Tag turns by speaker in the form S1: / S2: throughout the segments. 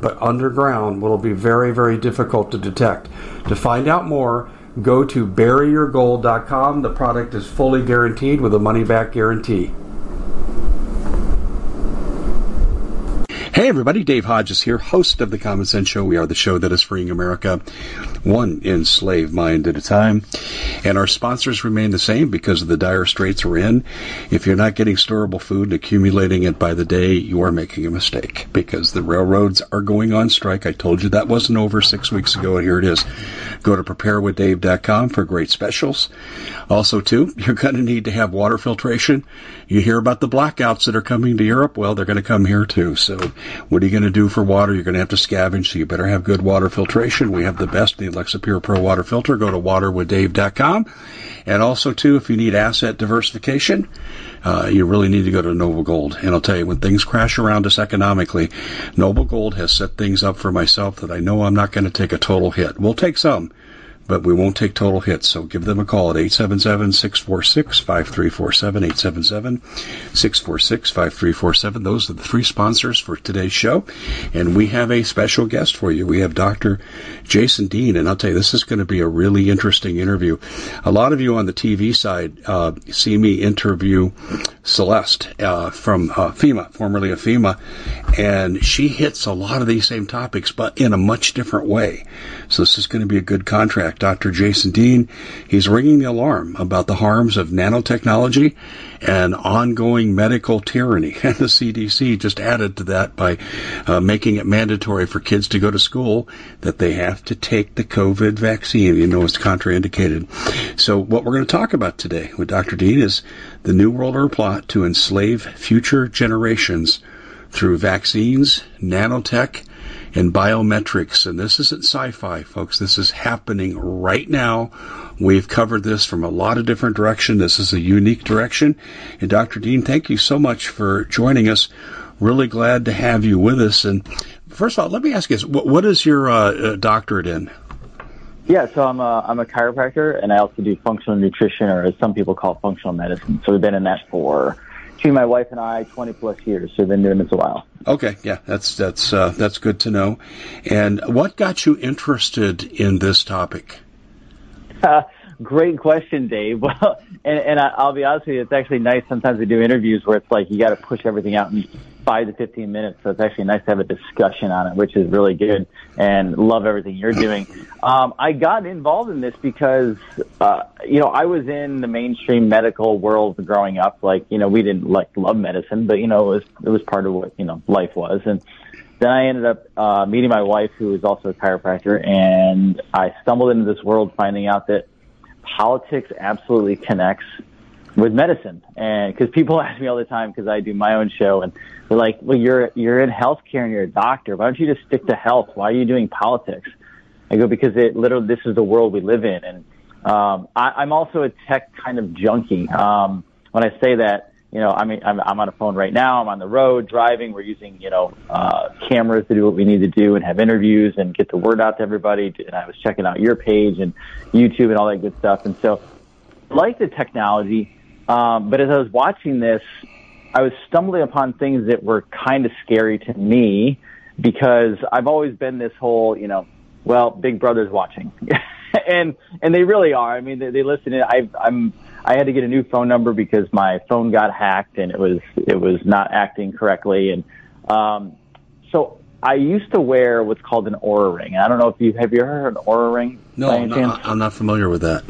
S1: but underground will be very, very difficult to detect. To find out more, go to buryyourgold.com. The product is fully guaranteed with a money back guarantee.
S2: Hey everybody, Dave Hodges here, host of the Common Sense Show. We are the show that is freeing America one enslaved mind at a time. And our sponsors remain the same because of the dire straits we're in. If you're not getting storable food and accumulating it by the day, you are making a mistake because the railroads are going on strike. I told you that wasn't over six weeks ago and here it is. Go to preparewithdave.com for great specials. Also too, you're going to need to have water filtration. You hear about the blackouts that are coming to Europe. Well, they're going to come here too. So what are you going to do for water? You're going to have to scavenge, so you better have good water filtration. We have the best, the Alexa Pure Pro water filter. Go to waterwithdave.com. And also, too, if you need asset diversification, uh, you really need to go to Noble Gold. And I'll tell you, when things crash around us economically, Noble Gold has set things up for myself that I know I'm not going to take a total hit. We'll take some, but we won't take total hits. So give them a call at 877-646-5347, 877-646-5347. Those are the three sponsors for today's show. And we have a special guest for you. We have Dr. Jason Dean, and I'll tell you, this is going to be a really interesting interview. A lot of you on the TV side uh, see me interview Celeste uh, from uh, FEMA, formerly of FEMA, and she hits a lot of these same topics, but in a much different way. So this is going to be a good contract. Dr. Jason Dean, he's ringing the alarm about the harms of nanotechnology and ongoing medical tyranny. And the CDC just added to that by uh, making it mandatory for kids to go to school that they have to take the COVID vaccine. You know, it's contraindicated. So what we're going to talk about today with Dr. Dean is the New World Order plot to enslave future generations through vaccines, nanotech, and biometrics. And this isn't sci-fi, folks. This is happening right now. We've covered this from a lot of different directions. This is a unique direction. And Dr. Dean, thank you so much for joining us. Really glad to have you with us. And first of all, let me ask you this. what, what is your uh, uh, doctorate in?
S3: Yeah, so I'm a, I'm a chiropractor and I also do functional nutrition or as some people call it, functional medicine. So we've been in that for between my wife and I, 20 plus years. So we've been doing this a while.
S2: Okay, yeah, that's that's uh, that's good to know. And what got you interested in this topic?
S3: Uh, great question, Dave. Well, and, and I, I'll be honest with you, it's actually nice. Sometimes we do interviews where it's like you got to push everything out in five to 15 minutes. So it's actually nice to have a discussion on it, which is really good and love everything you're doing. Um, I got involved in this because, uh, you know, I was in the mainstream medical world growing up. Like, you know, we didn't like love medicine, but you know, it was, it was part of what, you know, life was. And then I ended up, uh, meeting my wife who is also a chiropractor and I stumbled into this world finding out that politics absolutely connects with medicine. And because people ask me all the time, because I do my own show, and they're like, "Well, you're you're in healthcare and you're a doctor. Why don't you just stick to health? Why are you doing politics?" I go because it literally this is the world we live in, and um, I, I'm also a tech kind of junkie. Um, when I say that, you know, I mean, I'm, I'm on a phone right now. I'm on the road driving. We're using, you know, uh, cameras to do what we need to do and have interviews and get the word out to everybody. And I was checking out your page and YouTube and all that good stuff. And so, like the technology, um, but as I was watching this, I was stumbling upon things that were kind of scary to me because I've always been this whole, you know, well, Big Brother's watching, and and they really are. I mean, they, they listen. In. I I'm I had to get a new phone number because my phone got hacked and it was it was not acting correctly, and um, so I used to wear what's called an Oura ring. I don't know if you have you ever heard an Oura ring?
S2: No, I'm not, I'm not familiar with that.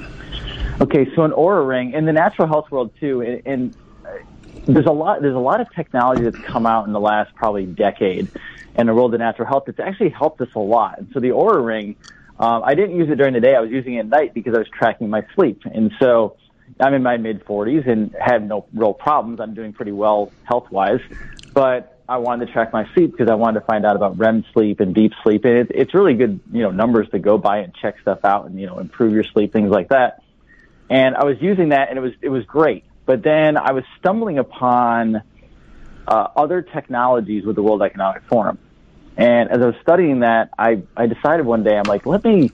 S3: Okay, so an Oura ring in the natural health world too, and, and there's a lot there's a lot of technology that's come out in the last probably decade in the world of natural health that's actually helped us a lot. And so the Oura Ring, um, I didn't use it during the day. I was using it at night because I was tracking my sleep. And so I'm in my mid 40s and have no real problems. I'm doing pretty well health wise, but I wanted to track my sleep because I wanted to find out about REM sleep and deep sleep. And it, it's really good, you know, numbers to go by and check stuff out and, you know, improve your sleep, things like that. And I was using that and it was, it was great. But then I was stumbling upon uh, other technologies with the World Economic Forum. And as I was studying that, I, I decided one day, I'm like, let me,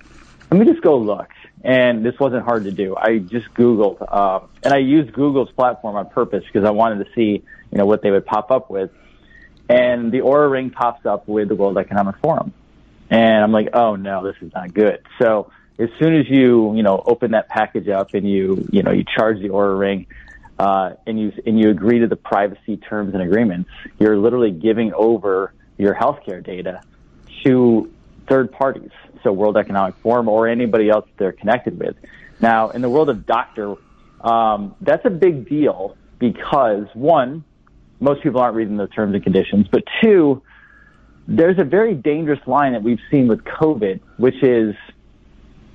S3: let me just go look. And this wasn't hard to do. I just Googled, uh, and I used Google's platform on purpose because I wanted to see, you know, what they would pop up with. And the Oura Ring pops up with the World Economic Forum. And I'm like, oh no, this is not good. So as soon as you, you know, open that package up and you, you know, you charge the Oura Ring, uh, and you and you agree to the privacy terms and agreements, you're literally giving over your healthcare data to third parties, so World Economic Forum or anybody else they're connected with. Now, in the world of doctor, um, that's a big deal because one, most people aren't reading the terms and conditions, but two, there's a very dangerous line that we've seen with COVID, which is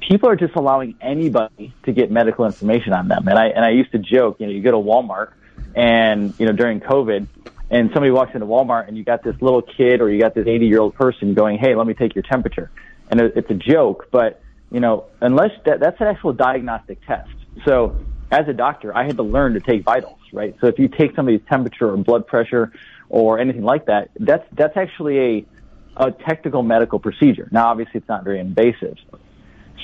S3: people are just allowing anybody to get medical information on them. And I and I used to joke, you know, you go to Walmart and you know during COVID, and somebody walks into Walmart and you got this little kid or you got this 80 year old person going, "Hey, let me take your temperature," and it's a joke, but you know, unless that, that's an actual diagnostic test. So as a doctor, I had to learn to take vitals, right? So if you take somebody's temperature or blood pressure or anything like that, that's that's actually a a technical medical procedure. Now, obviously, it's not very invasive.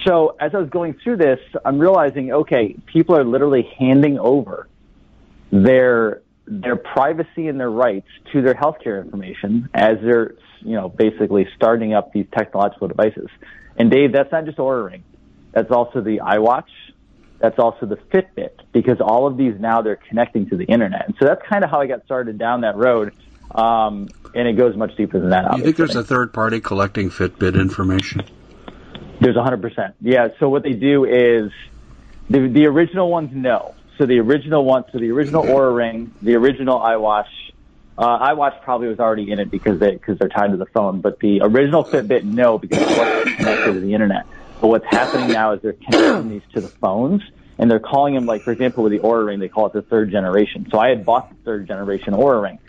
S3: So as I was going through this, I'm realizing, okay, people are literally handing over their their privacy and their rights to their healthcare information as they're, you know, basically starting up these technological devices. And Dave, that's not just Oura Ring. That's also the iWatch. That's also the Fitbit because all of these now they're connecting to the internet. And so that's kind of how I got started down that road. Um, and it goes much deeper than that.
S2: Do you think there's a third party collecting Fitbit information?
S3: There's 100%. Yeah. So what they do is the, the original ones, no. So the original one, so the original Oura Ring, the original iWatch, uh, iWatch probably was already in it because they because they're tied to the phone. But the original Fitbit, no, because it wasn't connected to the internet. But what's happening now is they're connecting these to the phones, and they're calling them like, for example, with the Oura Ring, they call it the third generation. So I had bought the third generation Oura Ring.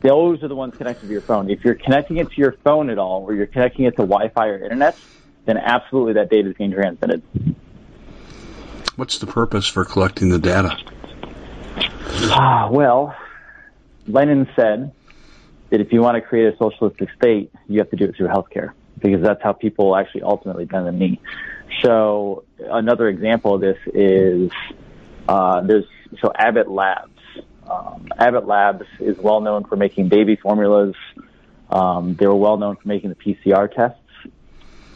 S3: Those are the ones connected to your phone. If you're connecting it to your phone at all, or you're connecting it to Wi-Fi or internet, then absolutely that data is being transmitted.
S2: What's the purpose for collecting the data?
S3: Ah, well, Lenin said that if you want to create a socialistic state, you have to do it through healthcare because that's how people actually ultimately bend the knee. So another example of this is uh, there's so Abbott Labs. Um, Abbott Labs is well known for making baby formulas. Um, they were well known for making the PCR tests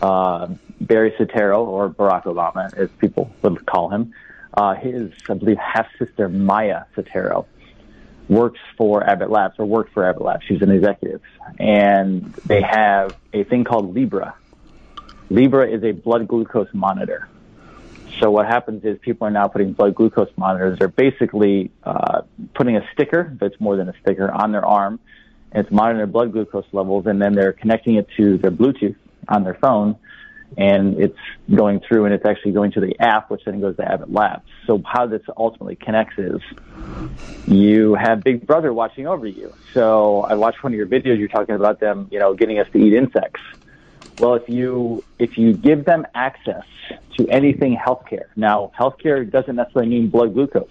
S3: uh, Barry Soetoro, or Barack Obama, as people would call him, uh, his, I believe, half sister Maya Soetoro works for Abbott Labs or worked for Abbott Labs. She's an executive, and they have a thing called Libre. Libre is a blood glucose monitor. So what happens is people are now putting blood glucose monitors. They're basically uh, putting a sticker that's more than a sticker on their arm, and it's monitoring their blood glucose levels, and then they're connecting it to their Bluetooth on their phone and it's going through and it's actually going to the app, which then goes to Abbott Labs. So how this ultimately connects is you have Big Brother watching over you. So I watched one of your videos. You're talking about them, you know, getting us to eat insects. Well, if you if you give them access to anything healthcare, now healthcare doesn't necessarily mean blood glucose,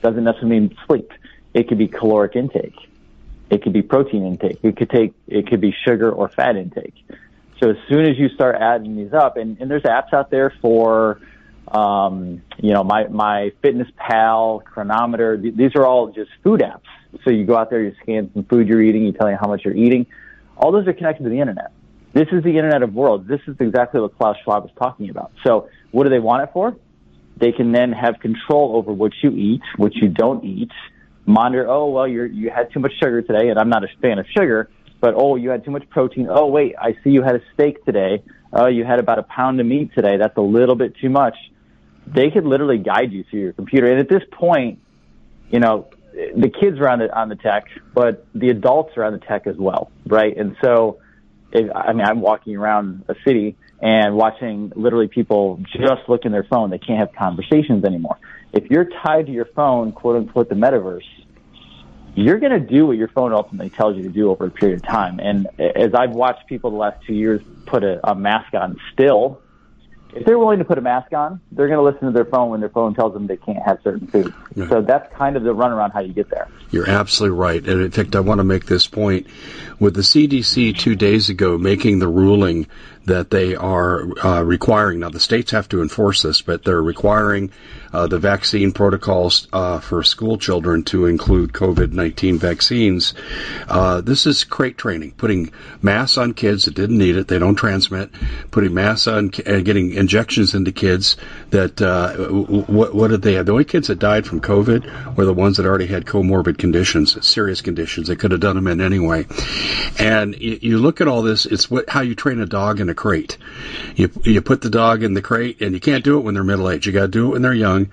S3: doesn't necessarily mean sleep. It could be caloric intake. It could be protein intake. It could take it could be sugar or fat intake so as soon as you start adding these up, and, and there's apps out there for, um, you know, my, my fitness pal, Cronometer, th- these are all just food apps. So you go out there, you scan some food you're eating, you tell you how much you're eating. All those are connected to the internet. This is the internet of worlds. This is exactly what Klaus Schwab is talking about. So what do they want it for? They can then have control over what you eat, what you don't eat, monitor, oh, well, you're, you had too much sugar today, and I'm not a fan of sugar but oh, you had too much protein. Oh, wait, I see you had a steak today. Oh, you had about a pound of meat today. That's a little bit too much. They could literally guide you through your computer. And at this point, you know, the kids are on the on the tech, but the adults are on the tech as well, right? And so, if, I mean, I'm walking around a city and watching literally people just look in their phone. They can't have conversations anymore. If you're tied to your phone, quote unquote, the metaverse, you're going to do what your phone ultimately tells you to do over a period of time. And as I've watched people the last two years put a, a mask on still, if they're willing to put a mask on, they're going to listen to their phone when their phone tells them they can't have certain foods. Right. So that's kind of the runaround how you get there.
S2: You're absolutely right. And in fact, I want to make this point. With the CDC two days ago making the ruling that they are uh, requiring, now the states have to enforce this, but they're requiring uh, the vaccine protocols uh, for school children to include COVID-19 vaccines. Uh, this is crate training, putting masks on kids that didn't need it, they don't transmit, putting masks on, uh, getting injections into kids that, uh, what, what did they have? The only kids that died from COVID were the ones that already had comorbid conditions, serious conditions. They could have done them in anyway. And you, you look at all this, it's what, how you train a dog in a crate. You, you put the dog in the crate and you can't do it when they're middle aged. You got to do it when they're young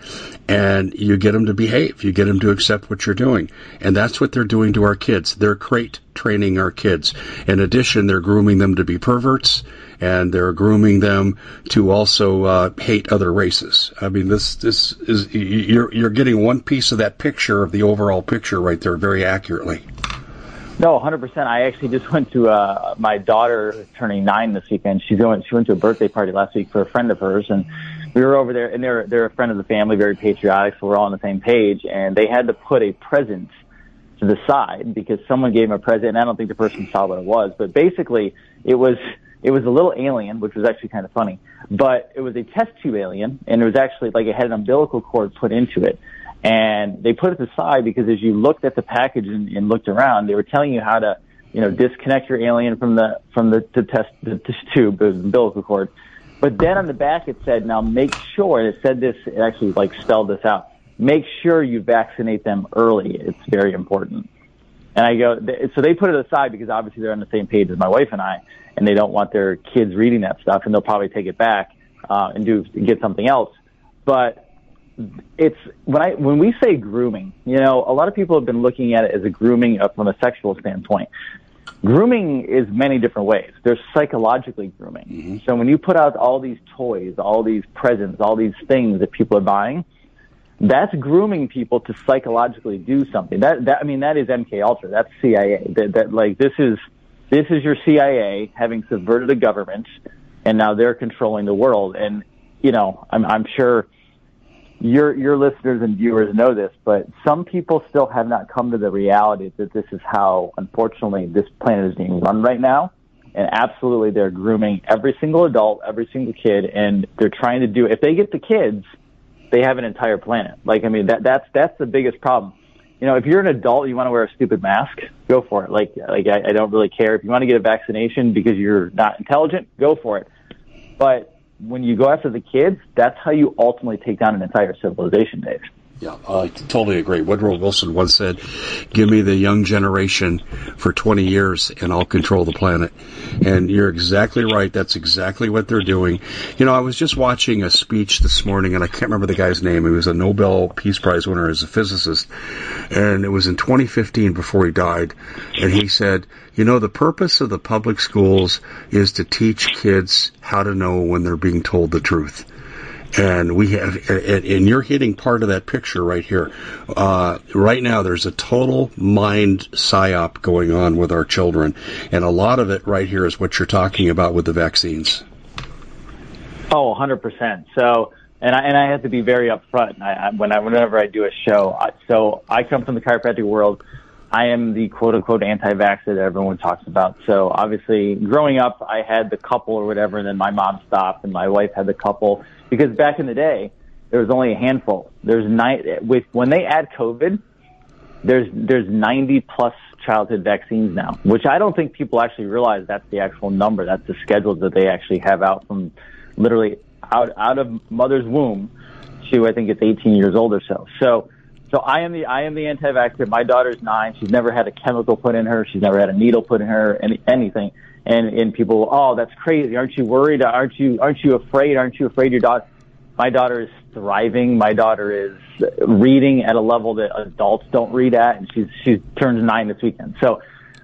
S2: and you get them to behave. You get them to accept what you're doing. And that's what they're doing to our kids. They're crate training our kids. In addition, they're grooming them to be perverts and they're grooming them to also uh, hate other races. I mean, this this is you're you're getting one piece of that picture of the overall picture right there very accurately.
S3: No, 100%. I actually just went to uh, my daughter turning nine this weekend. She's going. She went to a birthday party last week for a friend of hers, and we were over there, and they're they're a friend of the family, very patriotic, so we're all on the same page. And they had to put a present to the side because someone gave them a present, and I don't think the person saw what it was, but basically it was it was a little alien, which was actually kind of funny. But it was a test tube alien, and it was actually like it had an umbilical cord put into it. And they put it aside because as you looked at the package and, and looked around, they were telling you how to, you know, disconnect your alien from the from the, the test the test tube, the umbilical cord. But then on the back it said, now make sure, and it said this, it actually like spelled this out. Make sure you vaccinate them early. It's very important. And I go, so they put it aside because obviously they're on the same page as my wife and I, and they don't want their kids reading that stuff, and they'll probably take it back uh, and do get something else. But it's when I when we say grooming, you know, a lot of people have been looking at it as a grooming from a sexual standpoint. Grooming is many different ways. There's psychologically grooming. Mm-hmm. So when you put out all these toys, all these presents, all these things that people are buying, that's grooming people to psychologically do something. That that I mean that is MK Ultra. That's CIA. That, that like this is this is your CIA having subverted a government, and now they're controlling the world. And you know, I'm I'm sure your your listeners and viewers know this, but some people still have not come to the reality that this is how, unfortunately, this planet is being run right now. And absolutely, they're grooming every single adult, every single kid, and they're trying to do. If they get the kids, they have an entire planet. Like, I mean, that that's that's the biggest problem. You know, if you're an adult, you want to wear a stupid mask, go for it. Like, like I, I don't really care if you want to get a vaccination because you're not intelligent, go for it. But when you go after the kids, that's how you ultimately take down an entire civilization, Dave.
S2: Yeah, I totally agree. Woodrow Wilson once said, "Give me the young generation for 20 years, and I'll control the planet." And you're exactly right. That's exactly what they're doing. You know, I was just watching a speech this morning, and I can't remember the guy's name. He was a Nobel Peace Prize winner as a physicist, and it was in 2015 before he died. And he said, "You know, the purpose of the public schools is to teach kids how to know when they're being told the truth." And we have, and you're hitting part of that picture right here. Uh, right now, there's a total mind psyop going on with our children, and a lot of it right here is what you're talking about with the vaccines.
S3: Oh, 100%. So, and I, and I have to be very upfront I, when I, whenever I do a show. I, so I come from the chiropractic world. I am the quote unquote anti-vax that everyone talks about. So obviously growing up, I had the couple or whatever, and then my mom stopped and my wife had the couple because back in the day, there was only a handful. There's nine with when they add COVID, there's there's 90 plus childhood vaccines now, which I don't think people actually realize that's the actual number. That's the schedule that they actually have out from literally out out of mother's womb to I think it's 18 years old or so. So so I am the I am the anti-vaxxer. My daughter's nine. She's never had a chemical put in her. She's never had a needle put in her. Any, anything and and people, oh, that's crazy. Aren't you worried? Aren't you aren't you afraid? Aren't you afraid your daughter? my daughter is thriving. My daughter is reading at a level that adults don't read at, and she's she's turned nine this weekend. So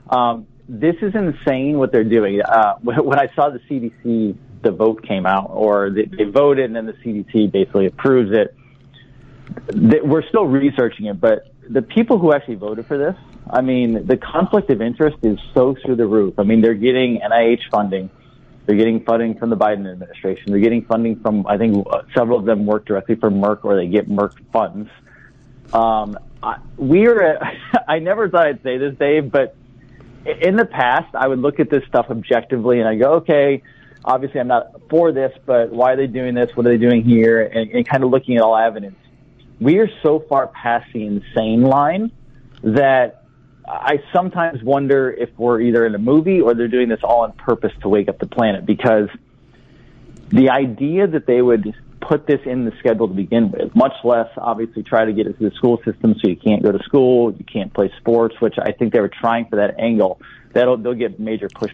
S3: um, this is insane what they're doing. Uh, when I saw the CDC, the vote came out, or they, they voted, and then the CDC basically approves it. That we're still researching it, but the people who actually voted for this, I mean, the conflict of interest is so through the roof. I mean, they're getting NIH funding they're getting funding from the Biden administration. They're getting funding from, I think, uh, several of them work directly for Merck or they get Merck funds. Um, I, we're, I never thought I'd say this, Dave, but in the past, I would look at this stuff objectively and I go, okay, obviously I'm not for this, but why are they doing this? What are they doing here? And, and kind of looking at all evidence. We are so far past the insane line that I sometimes wonder if we're either in a movie or they're doing this all on purpose to wake up the planet because the idea that they would put this in the schedule to begin with, much less obviously try to get it to the school system so you can't go to school, you can't play sports, which I think they were trying for that angle. That'll they'll get major pushback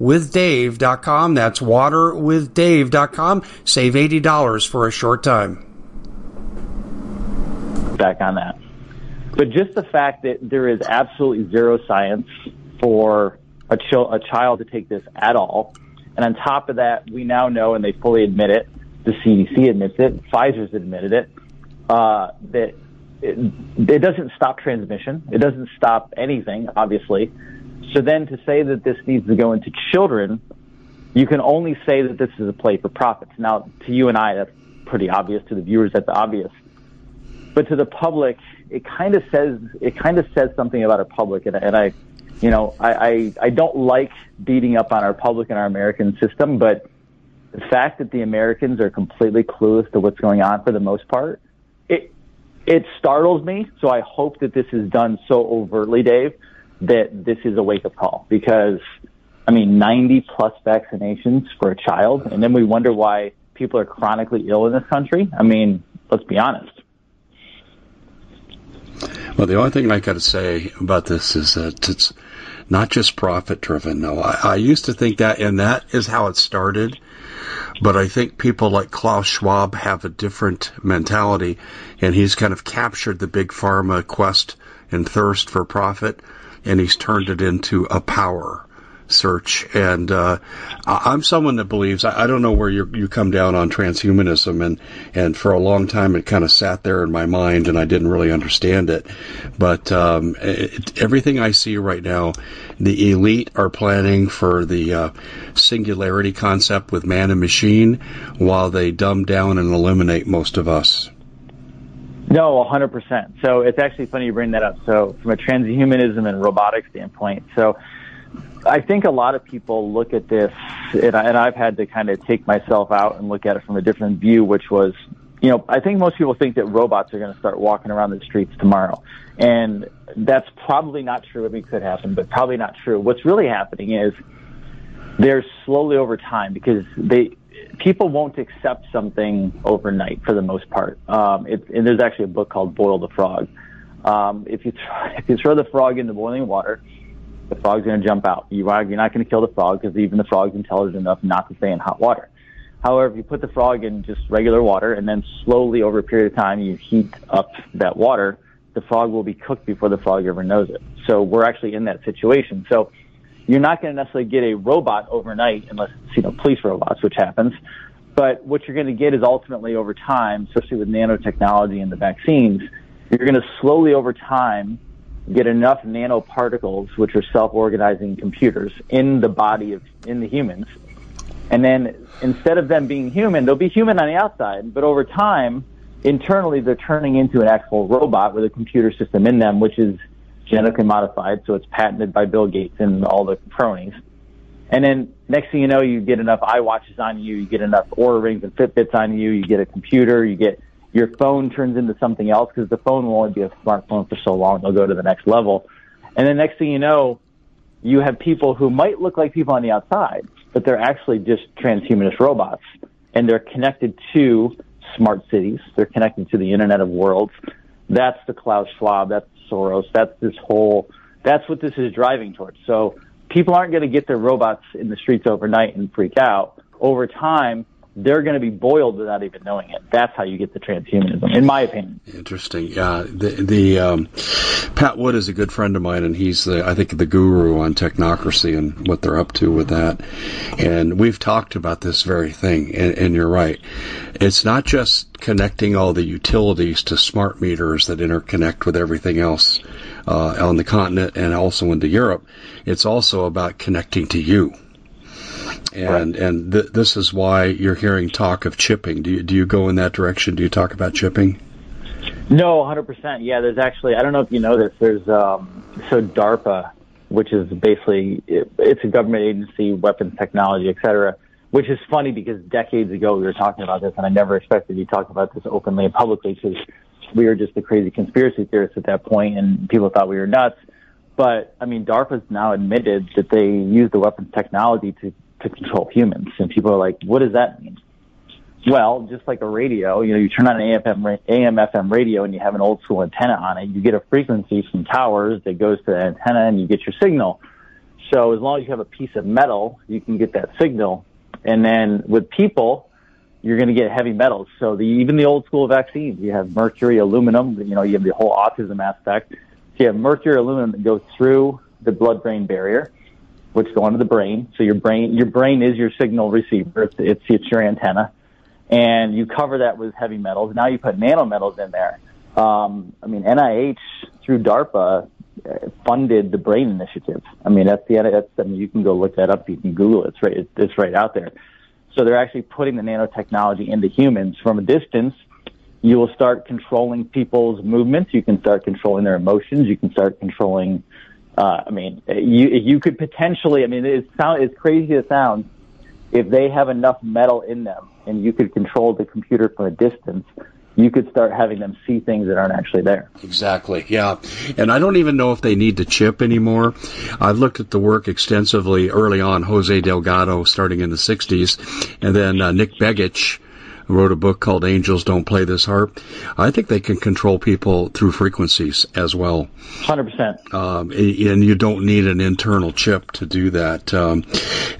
S2: waterwithdave.com. That's waterwithdave.com. Save $80 for a short time.
S3: Back on that. But just the fact that there is absolutely zero science for a, ch- a child to take this at all. And on top of that, we now know, and they fully admit it, the CDC admits it, Pfizer's admitted it, uh, that it, it doesn't stop transmission. It doesn't stop anything, obviously. So then to say that this needs to go into children, you can only say that this is a play for profits. Now, to you and I, that's pretty obvious. To the viewers, that's obvious. But to the public, it kind of says it kind of says something about our public, and, and I, you know, I, I I don't like beating up on our public and our American system, but the fact that the Americans are completely clueless to what's going on for the most part, it it startles me. So I hope that this is done so overtly, Dave, that this is a wake up call because, I mean, 90 plus vaccinations for a child, and then we wonder why people are chronically ill in this country. I mean, let's be honest.
S2: Well, the only thing I got to say about this is that it's not just profit driven. No, I, I used to think that, and that is how it started. but I think people like Klaus Schwab have a different mentality, and he's kind of captured the big pharma quest and thirst for profit, and he's turned it into a power search. And uh, I'm someone that believes I, don't know where you you come down on transhumanism, and and for a long time it kind of sat there in my mind, and I didn't really understand it. But um, it, everything I see right now, the elite are planning for the uh, singularity concept with man and machine, while they dumb down and eliminate most of us.
S3: No, 100%. So it's actually funny you bring that up. So from a transhumanism and robotics standpoint, so I think a lot of people look at this, and, I, I've had to kind of take myself out and look at it from a different view, which was, you know, I think most people think that robots are going to start walking around the streets tomorrow. And that's probably not true. I mean, could happen, but probably not true. What's really happening is they're slowly over time because they, people won't accept something overnight for the most part. Um, it, and there's actually a book called Boil the Frog. Um, if you, if you throw the frog into boiling water, the frog's going to jump out. You are, you're not going to kill the frog because even the frog's intelligent enough not to stay in hot water. However, if you put the frog in just regular water and then slowly over a period of time you heat up that water, the frog will be cooked before the frog ever knows it. So we're actually in that situation. So you're not going to necessarily get a robot overnight unless it's, you know, police robots, which happens. But what you're going to get is ultimately over time, especially with nanotechnology and the vaccines, you're going to slowly over time get enough nanoparticles, which are self-organizing computers, in the body of in the humans, and then instead of them being human, they'll be human on the outside, but over time, internally, they're turning into an actual robot with a computer system in them, which is genetically modified, so it's patented by Bill Gates and all the cronies. And then next thing you know, you get enough iWatches on you, you get enough Oura rings and Fitbits on you, you get a computer, you get your phone turns into something else because the phone will only be a smartphone for so long. They'll go to the next level. And then next thing you know, you have people who might look like people on the outside, but they're actually just transhumanist robots. And they're connected to smart cities. They're connected to the Internet of Worlds. That's the Klaus Schwab. That's Soros. That's this whole, that's what this is driving towards. So people aren't going to get their robots in the streets overnight and freak out. Over time, they're going to be boiled without even knowing it. That's how you get the transhumanism, in my opinion.
S2: Interesting. Yeah. The, the um, Pat Wood is a good friend of mine, and he's the I think the guru on technocracy and what they're up to with that. And we've talked about this very thing, and, and you're right. It's not just connecting all the utilities to smart meters that interconnect with everything else uh, on the continent and also into Europe. It's also about connecting to you and right. and th- this is why you're hearing talk of chipping. Do you do you go in that direction? Do you talk about chipping?
S3: No, 100%. Yeah, there's actually I don't know if you know this. There's um, so DARPA, which is basically it, it's a government agency, weapons technology, et cetera. Which is funny because decades ago we were talking about this, and I never expected to be talking about this openly and publicly because we were just the crazy conspiracy theorists at that point, and people thought we were nuts. But I mean, DARPA's now admitted that they use the weapons technology to to control humans. And people are like, what does that mean? Well, just like a radio, you know, you turn on an AM, AM, FM radio and you have an old school antenna on it, you get a frequency from towers that goes to the antenna and you get your signal. So as long as you have a piece of metal, you can get that signal. And then with people, you're going to get heavy metals. So the, even the old school vaccines, you have mercury, aluminum, you know, you have the whole autism aspect. So you have mercury, aluminum that goes through the blood-brain barrier which go into the brain. So your brain, your brain is your signal receiver. It's, it's, your antenna. And you cover that with heavy metals. Now you put nanometals in there. Um, I mean, NIH through DARPA uh, funded the brain initiative. I mean, that's the, that's, I mean, you can go look that up. You can Google it. It's right, it's right out there. So they're actually putting the nanotechnology into humans from a distance. You will start controlling people's movements. You can start controlling their emotions. You can start controlling uh, I mean, you you could potentially. I mean, it sound as crazy as it sounds. If they have enough metal in them, and you could control the computer from a distance, you could start having them see things that aren't actually there.
S2: Exactly. Yeah. And I don't even know if they need to chip anymore. I've looked at the work extensively early on, Jose Delgado starting in the 60s, and then uh, Nick Begich wrote a book called Angels Don't Play This Harp. I think they can control people through frequencies as well.
S3: 100%.
S2: Um, and you don't need an internal chip to do that. Um,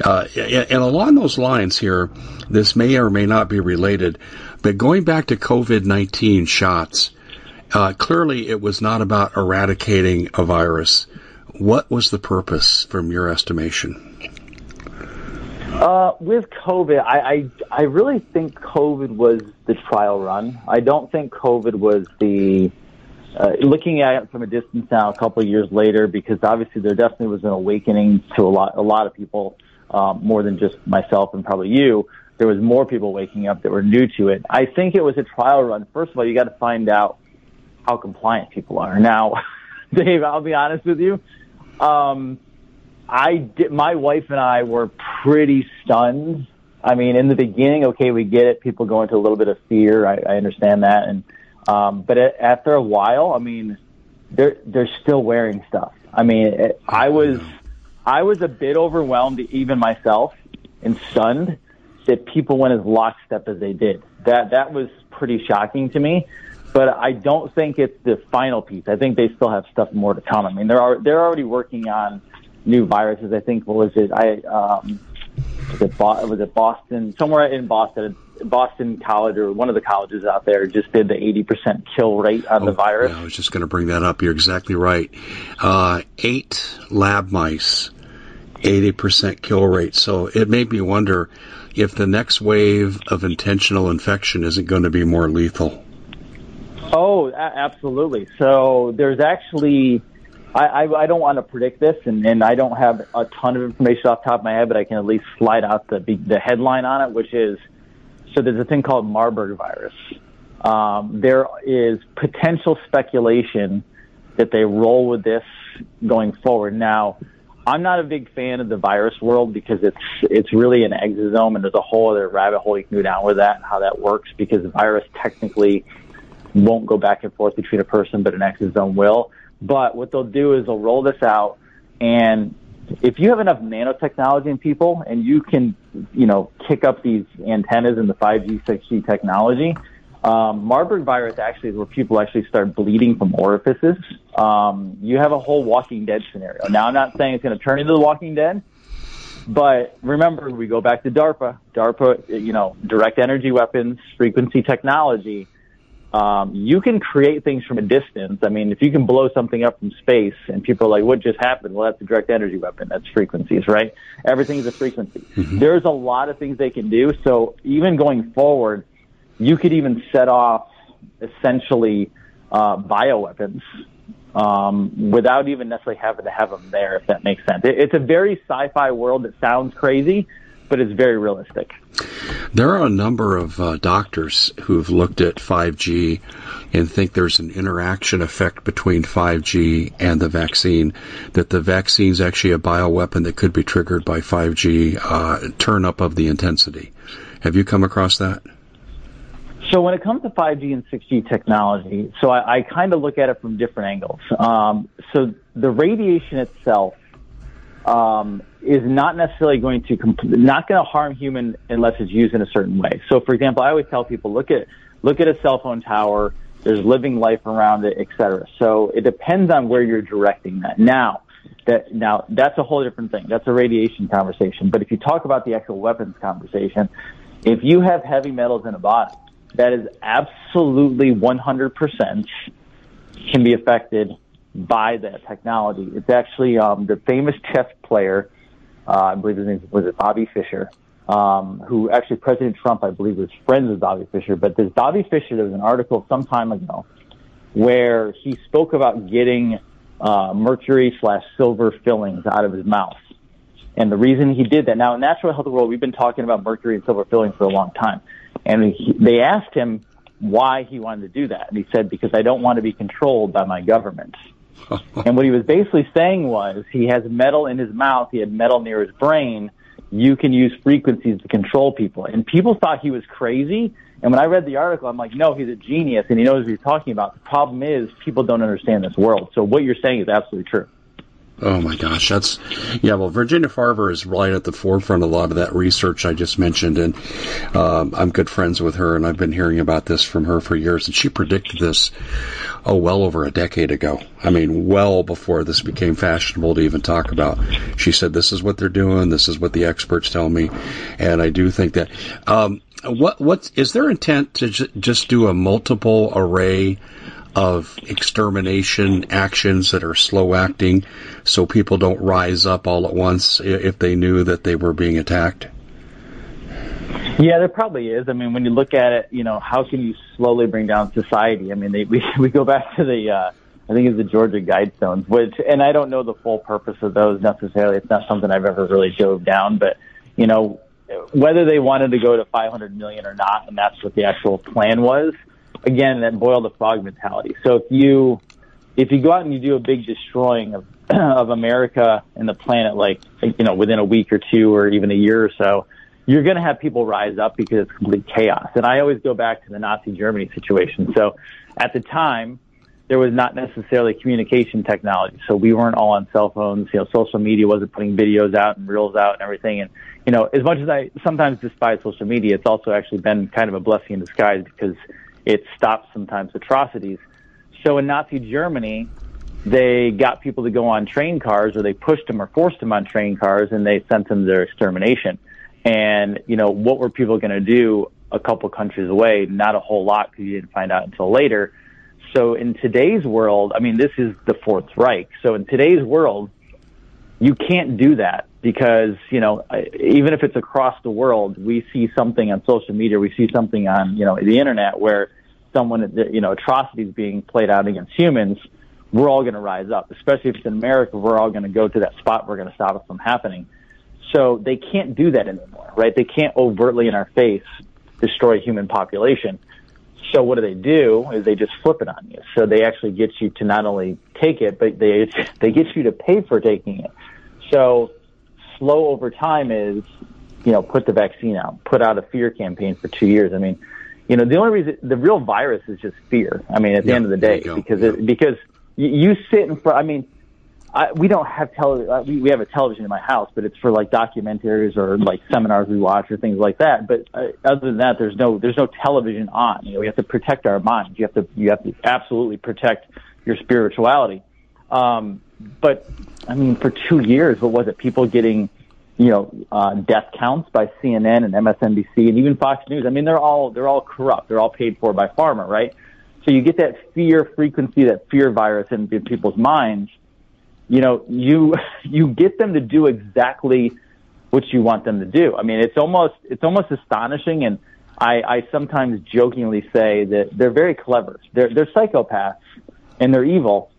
S2: uh, and along those lines here, this may or may not be related, but going back to COVID-19 shots, uh, clearly it was not about eradicating a virus. What was the purpose from your estimation?
S3: Uh, with COVID, I, I I really think COVID was the trial run. I don't think COVID was the uh, looking at it from a distance now, a couple of years later, because obviously there definitely was an awakening to a lot a lot of people, um, more than just myself and probably you. There was more people waking up that were new to it. I think it was a trial run. First of all, you got to find out how compliant people are. Now, Dave, I'll be honest with you. Um, I did, my wife and I were pretty stunned. I mean, in the beginning, okay, we get it. People go into a little bit of fear. I, I understand that. And, um, but it, after a while, I mean, they're, they're still wearing stuff. I mean, it, I was, I was a bit overwhelmed, even myself, and stunned that people went as lockstep as they did. That, that was pretty shocking to me but I don't think it's the final piece. I think they still have stuff more to come. I mean, they're they're already working on new viruses. I think what was it? I um, was it, Bo- was it Boston? Somewhere in Boston, Boston College or one of the colleges out there just did the 80% kill rate on oh, the virus.
S2: Yeah, I was just going to bring that up. You're exactly right. Uh, eight lab mice, 80% kill rate. So it made me wonder if the next wave of intentional infection isn't going to be more lethal.
S3: Oh, absolutely. So there's actually I, I, I don't want to predict this, and, and I don't have a ton of information off the top of my head, but I can at least slide out the the headline on it, which is so there's a thing called Marburg virus. Um, there is potential speculation that they roll with this going forward. Now, I'm not a big fan of the virus world because it's it's really an exosome, and there's a whole other rabbit hole you can go down with that, and how that works, because the virus technically won't go back and forth between a person, but an exosome will. But what they'll do is they'll roll this out and if you have enough nanotechnology in people and you can, you know, kick up these antennas in the 5G, 6G technology, um, Marburg virus actually is where people actually start bleeding from orifices. Um, you have a whole Walking Dead scenario. Now, I'm not saying it's going to turn into the Walking Dead, but remember, we go back to DARPA. DARPA, you know, direct energy weapons, frequency technology um, you can create things from a distance. I mean, if you can blow something up from space and people are like, what just happened? Well, that's a direct energy weapon. That's frequencies, right? Everything's a frequency. Mm-hmm. There's a lot of things they can do. So even going forward, you could even set off essentially uh, bioweapons um, without even necessarily having to have them there, if that makes sense. It, it's a very sci-fi world that sounds crazy, but it's very realistic.
S2: There are a number of uh, doctors who've looked at 5G and think there's an interaction effect between 5G and the vaccine, that the vaccine is actually a bioweapon that could be triggered by 5G uh, turn up of the intensity. Have you come across that?
S3: So when it comes to 5G and 6G technology, so I, I kind of look at it from different angles. Um, so the radiation itself um, is not necessarily going to comp- not going to harm human unless it's used in a certain way. So, for example, I always tell people look at look at a cell phone tower. There's living life around it, et cetera. So it depends on where you're directing that. Now, that now that's a whole different thing. That's a radiation conversation. But if you talk about the actual weapons conversation, if you have heavy metals in a body, that is absolutely 100% can be affected by that technology. It's actually um, the famous chess player, I believe his name was it Bobby Fischer, um, who actually President Trump, I believe, was friends with Bobby Fischer. But there's Bobby Fischer, There was an article some time ago where he spoke about getting uh, mercury slash silver fillings out of his mouth. And the reason he did that, now in natural health world, we've been talking about mercury and silver fillings for a long time. And he, they asked him why he wanted to do that. And he said, because I don't want to be controlled by my government. and what he was basically saying was he has metal in his mouth, he had metal near his brain. You can use frequencies to control people. And people thought he was crazy. And when I read the article, I'm like, no, he's a genius and he knows what he's talking about. The problem is people don't understand this world. So what you're saying is absolutely true.
S2: Oh my gosh, that's yeah. Well, Virginia Farver is right at the forefront of a lot of that research I just mentioned, and um, I'm good friends with her, and I've been hearing about this from her for years. And she predicted this, oh, well over a decade ago. I mean, well before this became fashionable to even talk about. She said, "This is what they're doing. This is what the experts tell me," and I do think that. Um, what what is their intent to j- just do a multiple array? Of extermination actions that are slow acting so people don't rise up all at once if they knew that they were being attacked?
S3: Yeah, there probably is. I mean, when you look at it, you know, how can you slowly bring down society? I mean, they, we we go back to the uh, I think it's the Georgia Guidestones, which and I don't know the full purpose of those necessarily. It's not something I've ever really dove down, but you know, whether they wanted to go to 500 million or not, and that's what the actual plan was again, that boil the frog mentality. So if you if you go out and you do a big destroying of of America and the planet, like you know, within a week or two or even a year or so, you're going to have people rise up because it's complete chaos. And I always go back to the Nazi Germany situation. So at the time, there was not necessarily communication technology. So we weren't all on cell phones. You know, social media wasn't putting videos out and reels out and everything. And you know, as much as I sometimes despise social media, it's also actually been kind of a blessing in disguise because it stops sometimes atrocities. So in Nazi Germany, they got people to go on train cars or they pushed them or forced them on train cars and they sent them to their extermination. And, you know, what were people going to do a couple countries away? Not a whole lot because you didn't find out until later. So in today's world, I mean, this is the Fourth Reich. So in today's world, you can't do that because you know even if it's across the world we see something on social media we see something on you know the internet where someone you know atrocities being played out against humans we're all going to rise up. Especially if it's in america we're all going to go to that spot we're going to stop it from happening. So they can't do that anymore right? They can't overtly in our face destroy human population. So what do they do is they just flip it on you. So they actually get you to not only take it but they they get you to pay for taking it. So slow over time is, you know, put the vaccine out, put out a fear campaign for two years. I mean, you know, the only reason the real virus is just fear. I mean, at the yeah, end of the day, because yeah. it, because you sit in front. I mean, I, we don't have tele. Uh, we, we have a television in my house, but it's for like documentaries or like seminars we watch or things like that. But uh, other than that, there's no there's no television on. You know, we have to protect our minds. You have to you have to absolutely protect your spirituality. Um, but I mean, for two years, what was it? People getting, you know, uh, death counts by CNN and MSNBC and even Fox News. I mean, they're all they're all corrupt. They're all paid for by pharma, right? So you get that fear frequency, that fear virus in, in people's minds. You know, you you get them to do exactly what you want them to do. I mean, it's almost it's almost astonishing, and I, I sometimes jokingly say that they're very clever. They're they're psychopaths and they're evil,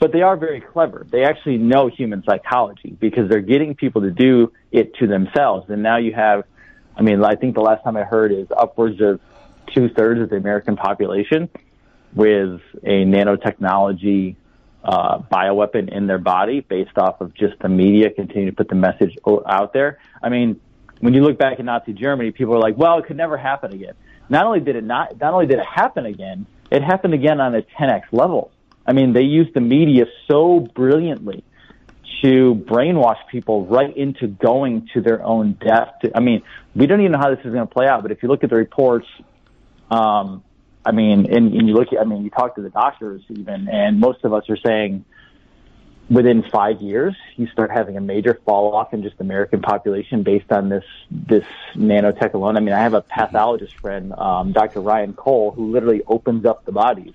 S3: but they are very clever. They actually know human psychology because they're getting people to do it to themselves. And now you have, I mean, I think the last time I heard is upwards of two thirds of the American population with a nanotechnology uh, bioweapon in their body based off of just the media continuing to put the message out there. I mean, when you look back at Nazi Germany, people are like, well, it could never happen again. Not only did it not, not only did it happen again, it happened again on a 10x level. I mean, they use the media so brilliantly to brainwash people right into going to their own death. I mean, we don't even know how this is going to play out, but if you look at the reports, um, I mean, and, and you look at, I mean, you talk to the doctors even, and most of us are saying within five years, you start having a major fall off in just American population based on this, this nanotech alone. I mean, I have a pathologist friend, um, Dr. Ryan Cole, who literally opens up the bodies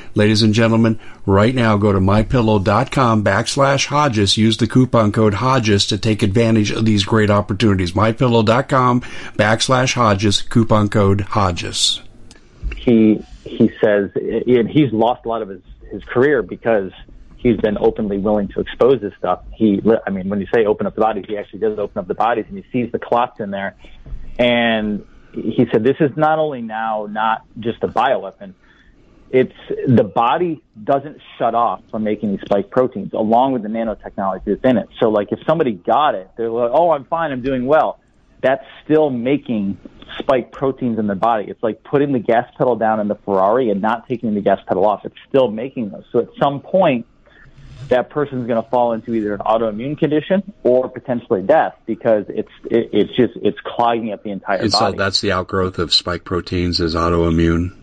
S2: Ladies and gentlemen, right now go to mypillow.com backslash Hodges. Use the coupon code Hodges to take advantage of these great opportunities. Mypillow.com backslash Hodges, coupon code Hodges.
S3: He, he says, he's lost a lot of his, his career because he's been openly willing to expose this stuff. He, I mean, when you say open up the bodies, he actually does open up the bodies and he sees the clots in there. And he said this is not only now not just a bioweapon, it's the body doesn't shut off from making these spike proteins along with the nanotechnology within it. So like if somebody got it, they're like, oh, I'm fine, I'm doing well. That's still making spike proteins in the body. It's like putting the gas pedal down in the Ferrari and not taking the gas pedal off. It's still making those. So at some point, that person's going to fall into either an autoimmune condition or potentially death because it's it, it's just it's clogging up the entire
S2: and uh,
S3: body.
S2: So that's the outgrowth of spike proteins is autoimmune.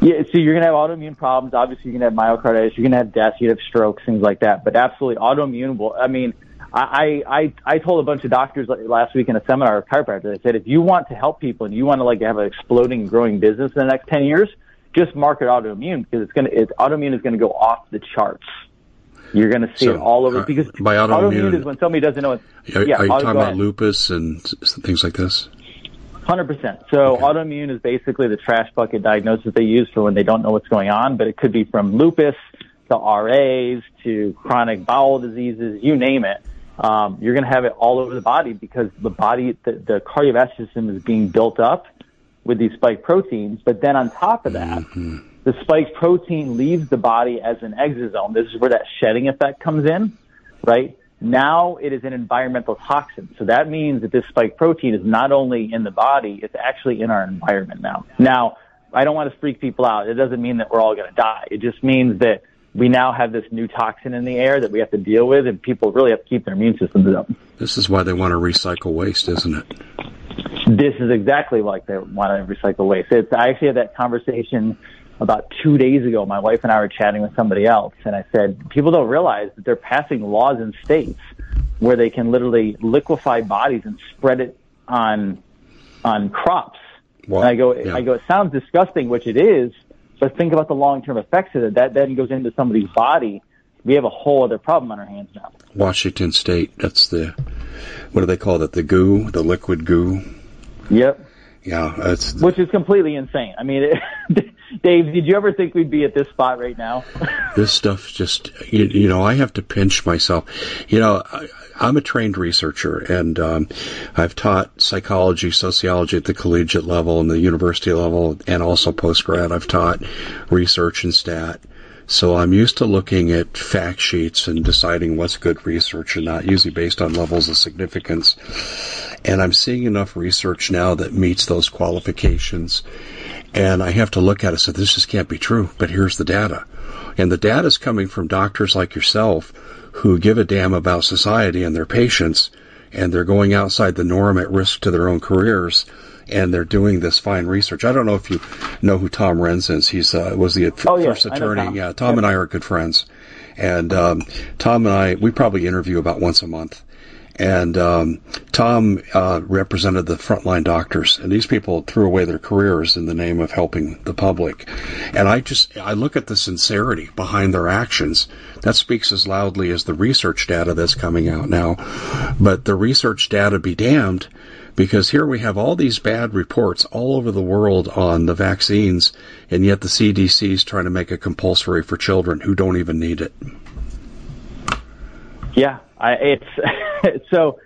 S3: Yeah, so you're going to have autoimmune problems. Obviously, you're going to have myocarditis. You're going to have death. You have strokes, things like that. But absolutely, autoimmune will. I mean, I I I told a bunch of doctors last week in a seminar of chiropractors. I said, if you want to help people and you want to like have an exploding, growing business in the next ten years, just market autoimmune because it's going to it's autoimmune is going to go off the charts. You're going to see so, it all over uh, because
S2: by autoimmune,
S3: autoimmune, is when somebody doesn't know. It,
S2: are, yeah, are you talking about lupus and things like this?
S3: Hundred percent. So okay. autoimmune is basically the trash bucket diagnosis they use for when they don't know what's going on, but it could be from lupus to RAs to chronic bowel diseases, you name it. Um, you're going to have it all over the body because the body, the, the cardiovascular system is being built up with these spike proteins. But then on top of that, mm-hmm the spike protein leaves the body as an exosome. This is where that shedding effect comes in, right? Now it is an environmental toxin. So that means that this spike protein is not only in the body, it's actually in our environment now. Now, I don't want to freak people out. It doesn't mean that we're all going to die. It just means that we now have this new toxin in the air that we have to deal with, and people really have to keep their immune systems up.
S2: This is why they want to recycle waste, isn't it?
S3: This is exactly like they want to recycle waste. It's, I actually had that conversation about two days ago, my wife and I were chatting with somebody else, and I said, people don't realize that they're passing laws in states where they can literally liquefy bodies and spread it on on crops. Well, and I go, yeah. I go, it sounds disgusting, which it is, but think about the long term effects of it. That then goes into somebody's body. We have a whole other problem on our hands now.
S2: Washington State. That's the what do they call it? The goo, the liquid goo.
S3: Yep.
S2: Yeah, that's
S3: which is completely insane. I mean, it, Dave, did you ever think we'd be at this spot right now?
S2: this stuff just, you, you, know, I have to pinch myself. You know, I, am a trained researcher, and um, I've taught psychology, sociology at the collegiate level and the university level, and also post grad. I've taught research and stat. So I'm used to looking at fact sheets and deciding what's good research and not, usually based on levels of significance. And I'm seeing enough research now that meets those qualifications and I have to look at it and say, this just can't be true, but here's the data. And the data is coming from doctors like yourself who give a damn about society and their patients, and they're going outside the norm at risk to their own careers, and they're doing this fine research. I don't know if you know who Tom Renz is. He's uh, was the
S3: oh,
S2: first
S3: yeah,
S2: attorney.
S3: Tom.
S2: Yeah, Tom and I are good friends, and um, Tom and I we probably interview about once a month and um, Tom uh, represented the frontline doctors, and these people threw away their careers in the name of helping the public. And I just I look at the sincerity behind their actions. That speaks as loudly as the research data that's coming out now. But the research data be damned, because here we have all these bad reports all over the world on the vaccines, and yet the CDC is trying to make it compulsory for children who don't even need it.
S3: Yeah, I, it's so.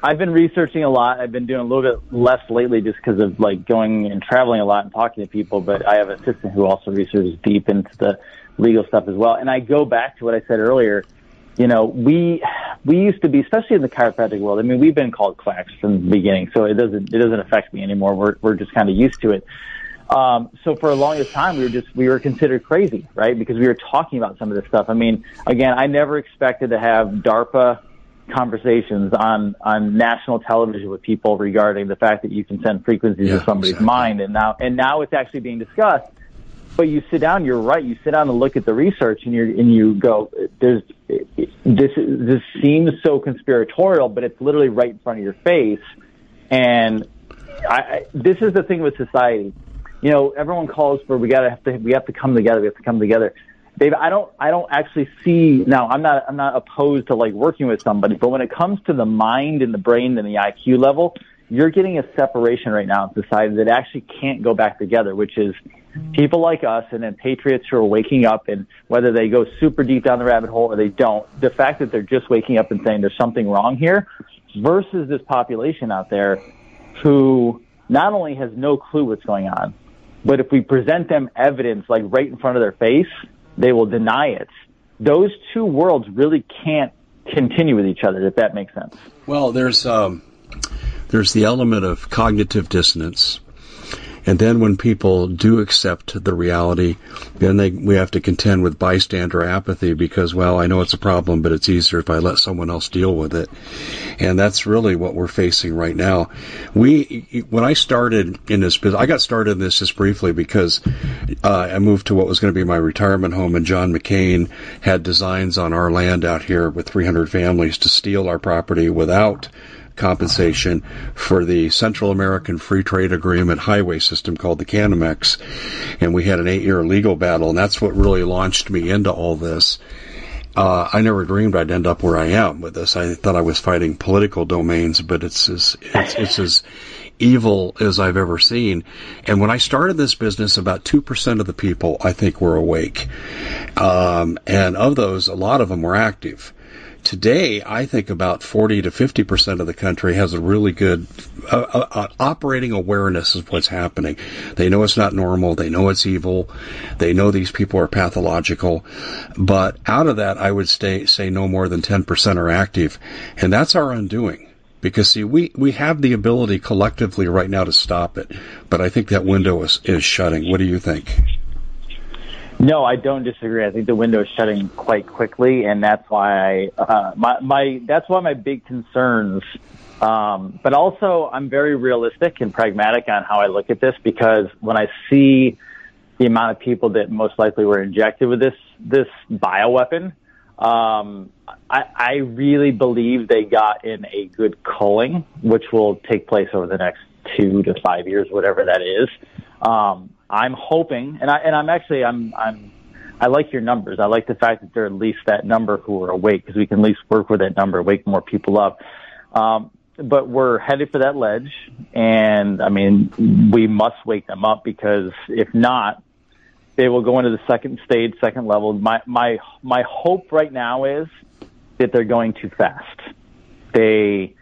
S3: I've been researching a lot. I've been doing a little bit less lately just because of like going and traveling a lot and talking to people. But I have an assistant who also researches deep into the legal stuff as well. And I go back to what I said earlier. You know, we we used to be, especially in the chiropractic world. I mean, we've been called quacks from the beginning, so it doesn't it doesn't affect me anymore. We're we're just kind of used to it. Um, so for a longest time, we were just we were considered crazy, right? Because we were talking about some of this stuff. I mean, again, I never expected to have DARPA conversations on on national television with people regarding the fact that you can send frequencies yeah, to somebody's exactly. mind, and now and now it's actually being discussed. But you sit down, you're right. You sit down and look at the research, and you and you go, "There's this. This seems so conspiratorial, but it's literally right in front of your face." And I, I, this is the thing with society you know, everyone calls for we gotta have to we have to come together. We have to come together. Dave, I don't I don't actually see now. I'm not I'm not opposed to like working with somebody, but when it comes to the mind and the brain and the IQ level, you're getting a separation right now in society that actually can't go back together, which is people like us and then patriots who are waking up and whether they go super deep down the rabbit hole or they don't, the fact that they're just waking up and saying there's something wrong here versus this population out there who not only has no clue what's going on, but if we present them evidence like right in front of their face, they will deny it. Those two worlds really can't continue with each other, if that makes sense.
S2: Well, there's um, there's the element of cognitive dissonance and then when people do accept the reality, then they, we have to contend with bystander apathy because, well, I know it's a problem, but it's easier if I let someone else deal with it. And that's really what we're facing right now. We, when I started in this business, I got started in this just briefly because uh, I moved to what was going to be my retirement home, and John McCain had designs on our land out here with 300 families to steal our property without compensation for the Central American Free Trade Agreement highway system called the Canamex. And we had an eight year legal battle, and that's what really launched me into all this. Uh, I never dreamed I'd end up where I am with this. I thought I was fighting political domains, but it's as, it's, it's as evil as I've ever seen. And when I started this business, about 2% of the people I think were awake. Um, and of those, a lot of them were active. Today, I think about 40 to 50 percent of the country has a really good uh, uh, operating awareness of what's happening. They know it's not normal. They know it's evil. They know these people are pathological. But out of that, I would stay, say no more than 10 percent are active, and that's our undoing. Because see, we, we have the ability collectively right now to stop it, but I think that window is, is shutting. What do you think?
S3: No, I don't disagree. I think the window is shutting quite quickly, and that's why I, uh, my my that's why my big concerns. Um, but also, I'm very realistic and pragmatic on how I look at this because when I see the amount of people that most likely were injected with this this bioweapon, um, I, I really believe they got in a good culling, which will take place over the next two to five years, whatever that is. Um, I'm hoping, and I and I'm actually I'm I'm I like your numbers. I like the fact that there are at least that number who are awake because we can at least work with that number, wake more people up. Um, but we're headed for that ledge, and I mean we must wake them up because if not, they will go into the second stage, second level. My my my hope right now is that they're going too fast. They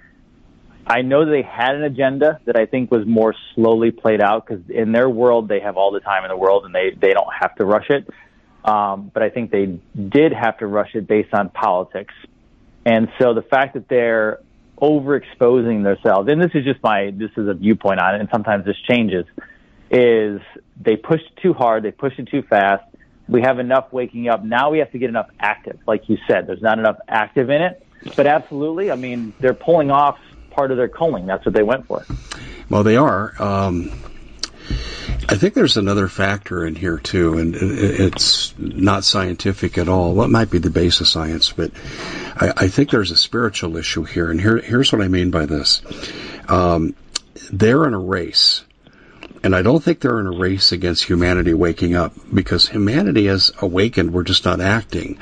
S3: I know they had an agenda that I think was more slowly played out because in their world they have all the time in the world and they they don't have to rush it. Um, but I think they did have to rush it based on politics, and so the fact that they're overexposing themselves, and this is just my this is a viewpoint on it, and sometimes this changes, is they pushed too hard, they pushed it too fast. We have enough waking up. Now we have to get enough active, like you said. There's not enough active in it, but absolutely, I mean they're pulling off part of their culling. That's what they went for.
S2: Well, they are. Um, I think there's another factor in here too, and it's not scientific at all. What might be the base of science, but I, I think there's a spiritual issue here, and here, here's what I mean by this. Um, they're in a race and I don't think they're in a race against humanity waking up because humanity has awakened. We're just not acting.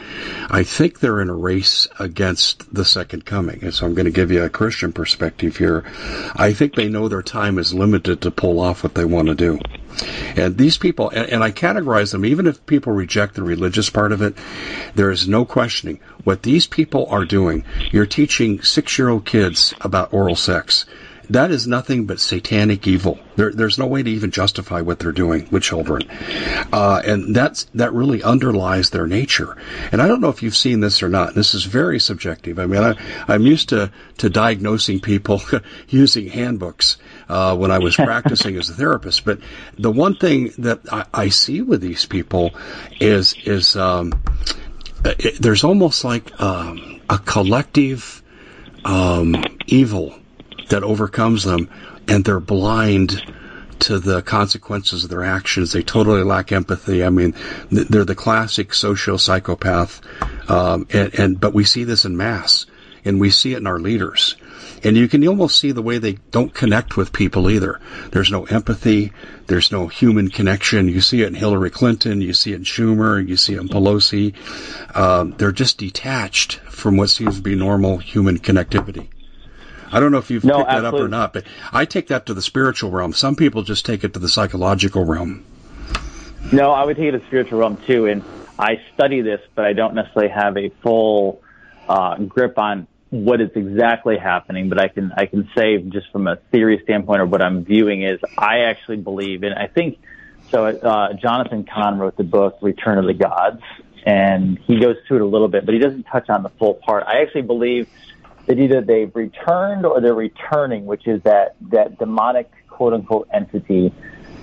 S2: I think they're in a race against the second coming. And so I'm going to give you a Christian perspective here. I think they know their time is limited to pull off what they want to do. And these people, and, and I categorize them, even if people reject the religious part of it, there is no questioning what these people are doing. You're teaching six year old kids about oral sex that is nothing but satanic evil. There, there's no way to even justify what they're doing with children, uh, and that's that really underlies their nature. And I don't know if you've seen this or not. This is very subjective. I mean, I, I'm used to to diagnosing people using handbooks uh, when I was practicing as a therapist, but the one thing that I, I see with these people is is um, it, there's almost like um, a collective um, evil that overcomes them, and they're blind to the consequences of their actions. They totally lack empathy. I mean, they're the classic social psychopath, um, and, and but we see this in mass, and we see it in our leaders. And you can almost see the way they don't connect with people either. There's no empathy. There's no human connection. You see it in Hillary Clinton. You see it in Schumer. You see it in Pelosi. Um, they're just detached from what seems to be normal human connectivity. I don't know if you've no, picked absolutely. that up or not, but I take that to the spiritual realm. Some people just take it to the psychological realm.
S3: No, I would take it to the spiritual realm too, and I study this, but I don't necessarily have a full uh, grip on what is exactly happening, but I can I can say just from a theory standpoint or what I'm viewing is I actually believe, and I think so. Uh, Jonathan Cahn wrote the book Return of the Gods, and he goes through it a little bit, but he doesn't touch on the full part. I actually believe that either they've returned or they're returning, which is that that demonic quote unquote entity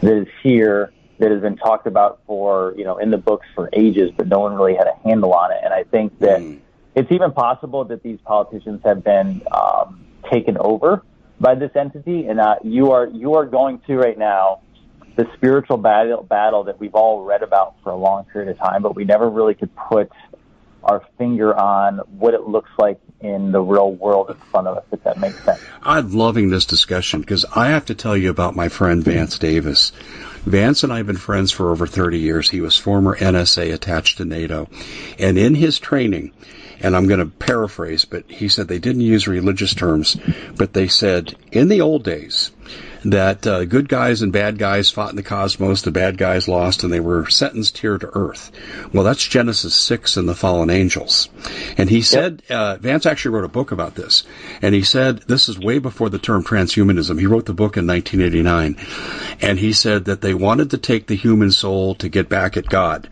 S3: that is here that has been talked about for you know in the books for ages, but no one really had a handle on it. And I think that mm. it's even possible that these politicians have been um, taken over by this entity, and uh, you are you are going to right now the spiritual battle battle that we've all read about for a long period of time, but we never really could put our finger on what it looks like in the real world in front of us, if that makes sense.
S2: I'm loving this discussion because I have to tell you about my friend Vance Davis. Vance and I have been friends for over 30 years. He was former NSA attached to NATO. And in his training, and I'm going to paraphrase, but he said they didn't use religious terms, but they said in the old days, that uh, good guys and bad guys fought in the cosmos, the bad guys lost, and they were sentenced here to Earth. Well, that's Genesis 6 and the fallen angels. And he said, yep. uh, Vance actually wrote a book about this, and he said, this is way before the term transhumanism. He wrote the book in 1989, and he said that they wanted to take the human soul to get back at God.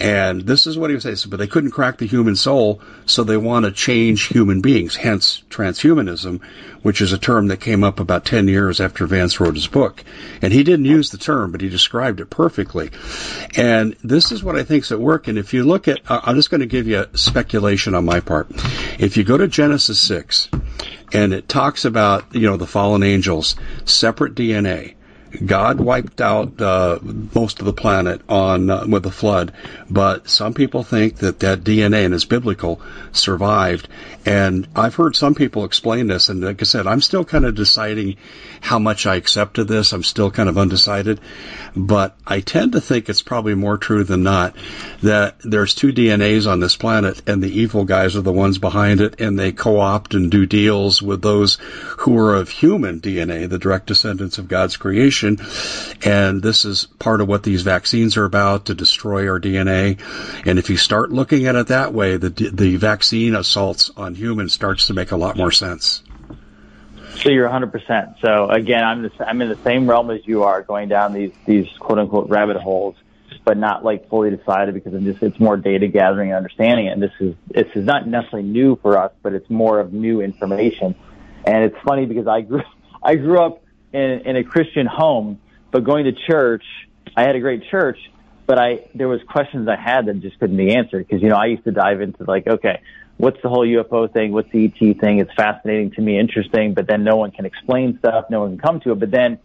S2: And this is what he was saying, but they couldn't crack the human soul, so they want to change human beings, hence transhumanism, which is a term that came up about 10 years after Vance wrote his book. And he didn't use the term, but he described it perfectly. And this is what I think is at work. And if you look at, I'm just going to give you a speculation on my part. If you go to Genesis 6, and it talks about, you know, the fallen angels, separate DNA, God wiped out uh, most of the planet on uh, with the flood, but some people think that that DNA and it's biblical survived. And I've heard some people explain this, and like I said, I'm still kind of deciding how much I accept of this. I'm still kind of undecided, but I tend to think it's probably more true than not that there's two DNAs on this planet, and the evil guys are the ones behind it, and they co-opt and do deals with those who are of human DNA, the direct descendants of God's creation and this is part of what these vaccines are about to destroy our DNA. And if you start looking at it that way, the, the vaccine assaults on humans starts to make a lot more sense.
S3: So you're 100%. So again, I'm, the, I'm in the same realm as you are, going down these, these quote unquote rabbit holes, but not like fully decided because I'm just, it's more data gathering and understanding it. And this is, this is not necessarily new for us, but it's more of new information. And it's funny because I grew, I grew up in, in a Christian home, but going to church, I had a great church, but I there was questions I had that just couldn't be answered because you know I used to dive into like okay, what's the whole UFO thing? What's the ET thing? It's fascinating to me, interesting, but then no one can explain stuff, no one can come to it. But then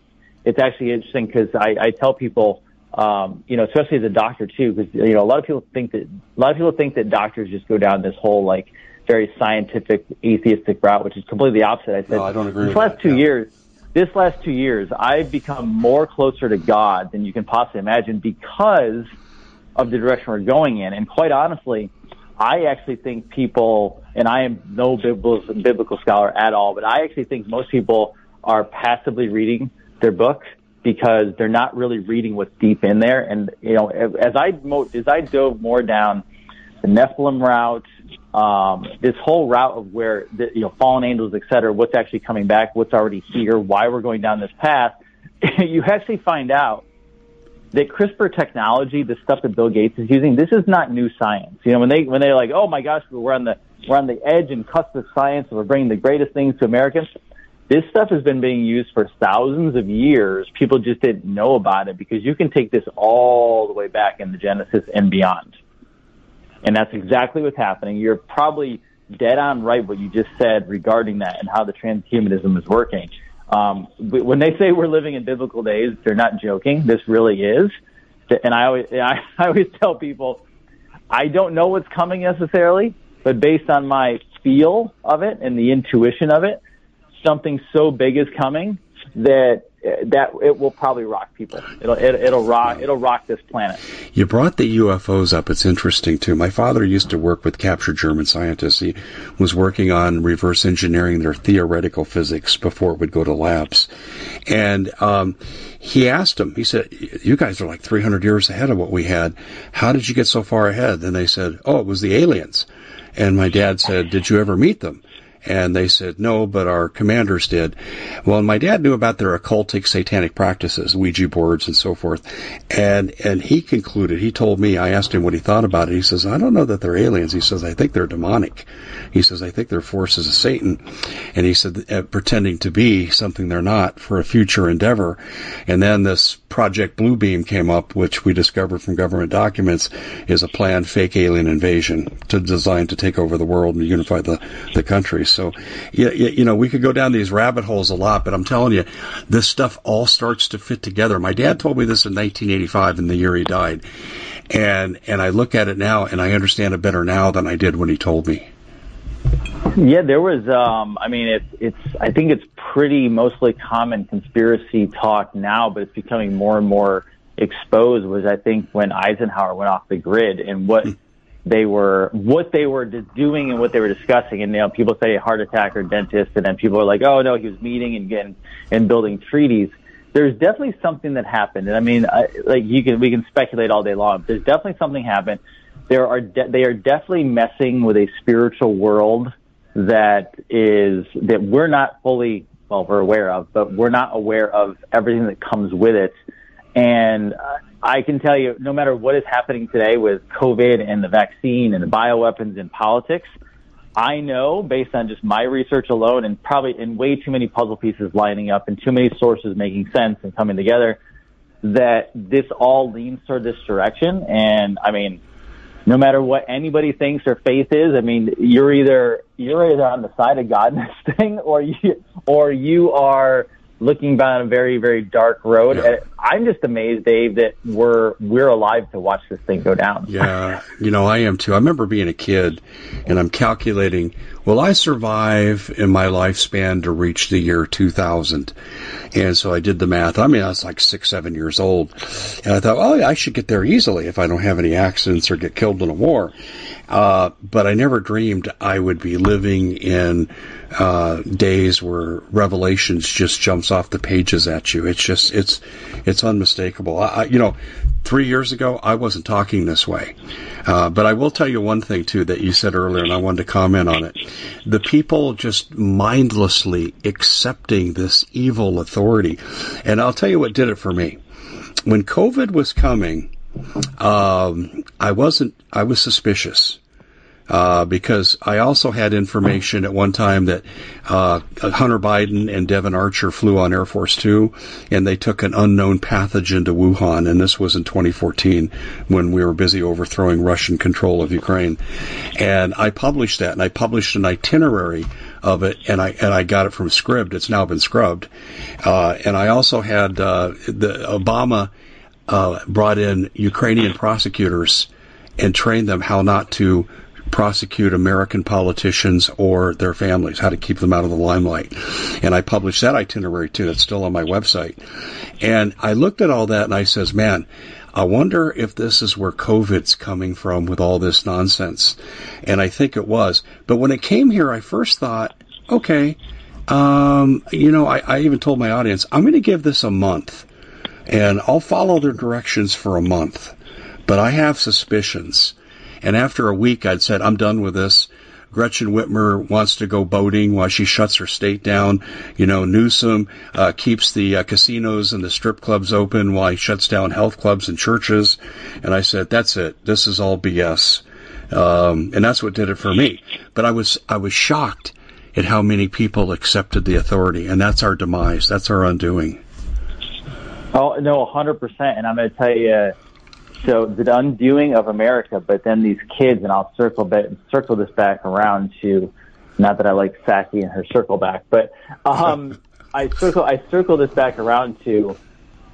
S3: it's actually interesting because I, I tell people, um, you know, especially as a doctor too, because you know a lot of people think that a lot of people think that doctors just go down this whole like very scientific atheistic route, which is completely opposite. I said,
S2: no, I don't agree.
S3: These last
S2: that,
S3: two
S2: yeah.
S3: years, this last two years, I've become more closer to God than you can possibly imagine because of the direction we're going in. And quite honestly, I actually think people, and I am no biblical, scholar at all, but I actually think most people are passively reading their book because they're not really reading what's deep in there. And you know, as I as I dove more down the Nephilim route, um, this whole route of where the, you know fallen angels, et cetera, what's actually coming back, what's already here, why we're going down this path, you actually find out that CRISPR technology, the stuff that Bill Gates is using, this is not new science. You know, when they when they're like, oh my gosh, we're on the we're on the edge and cusp of science, and we're bringing the greatest things to Americans. This stuff has been being used for thousands of years. People just didn't know about it because you can take this all the way back in the Genesis and beyond. And that's exactly what's happening. You're probably dead on right what you just said regarding that and how the transhumanism is working. Um, when they say we're living in biblical days, they're not joking. This really is. And I always, I, I always tell people, I don't know what's coming necessarily, but based on my feel of it and the intuition of it, something so big is coming that that it will probably rock people. It'll it, will rock it'll rock this planet.
S2: You brought the UFOs up. It's interesting too. My father used to work with captured German scientists. He was working on reverse engineering their theoretical physics before it would go to labs, and um, he asked them. He said, "You guys are like 300 years ahead of what we had. How did you get so far ahead?" And they said, "Oh, it was the aliens." And my dad said, "Did you ever meet them?" And they said, no, but our commanders did. Well, my dad knew about their occultic satanic practices, Ouija boards and so forth. And, and he concluded, he told me, I asked him what he thought about it. He says, I don't know that they're aliens. He says, I think they're demonic. He says, I think they're forces of Satan. And he said, uh, pretending to be something they're not for a future endeavor. And then this Project Bluebeam came up, which we discovered from government documents is a planned fake alien invasion to designed to take over the world and unify the, the country. So, you, you know, we could go down these rabbit holes a lot, but I'm telling you, this stuff all starts to fit together. My dad told me this in 1985 in the year he died. And, and I look at it now and I understand it better now than I did when he told me.
S3: Yeah, there was. Um, I mean, it's it's. I think it's pretty mostly common conspiracy talk now, but it's becoming more and more exposed. Was I think when Eisenhower went off the grid and what hmm. They were what they were doing and what they were discussing. And you know, people say heart attack or dentist, and then people are like, oh no, he was meeting and getting and building treaties. There's definitely something that happened, and I mean, I, like you can we can speculate all day long. There's definitely something happened. There are de- they are definitely messing with a spiritual world that is that we're not fully well we're aware of, but we're not aware of everything that comes with it. And uh, I can tell you, no matter what is happening today with COVID and the vaccine and the bioweapons and politics, I know based on just my research alone and probably in way too many puzzle pieces lining up and too many sources making sense and coming together that this all leans toward this direction. And I mean, no matter what anybody thinks or faith is, I mean, you're either you're either on the side of God in this thing, or you or you are looking down a very very dark road. Yeah. Uh, I'm just amazed, Dave, that we're we're alive to watch this thing go down.
S2: Yeah, you know, I am too. I remember being a kid, and I'm calculating, will I survive in my lifespan to reach the year 2000? And so I did the math. I mean, I was like six, seven years old, and I thought, oh, I should get there easily if I don't have any accidents or get killed in a war. Uh, but I never dreamed I would be living in uh, days where Revelations just jumps off the pages at you. It's just it's it's unmistakable. I, you know, three years ago I wasn't talking this way, uh, but I will tell you one thing too that you said earlier, and I wanted to comment on it. The people just mindlessly accepting this evil authority, and I'll tell you what did it for me. When COVID was coming um, I wasn't. I was suspicious. Uh, because I also had information at one time that uh, Hunter Biden and Devon Archer flew on Air Force Two, and they took an unknown pathogen to Wuhan, and this was in 2014 when we were busy overthrowing Russian control of Ukraine. And I published that, and I published an itinerary of it, and I and I got it from Scribd. It's now been scrubbed, uh, and I also had uh, the Obama uh, brought in Ukrainian prosecutors and trained them how not to prosecute American politicians or their families, how to keep them out of the limelight. And I published that itinerary too. That's still on my website. And I looked at all that and I says, man, I wonder if this is where COVID's coming from with all this nonsense. And I think it was. But when it came here, I first thought, okay, um, you know, I, I even told my audience, I'm going to give this a month and I'll follow their directions for a month. But I have suspicions. And after a week, I'd said, I'm done with this. Gretchen Whitmer wants to go boating while she shuts her state down. You know, Newsom uh, keeps the uh, casinos and the strip clubs open while he shuts down health clubs and churches. And I said, that's it. This is all BS. Um, and that's what did it for me. But I was I was shocked at how many people accepted the authority, and that's our demise. That's our undoing.
S3: Oh no, hundred percent. And I'm going to tell you, so the undoing of America. But then these kids, and I'll circle back, circle this back around to, not that I like Psaki and her circle back, but um, I circle I circle this back around to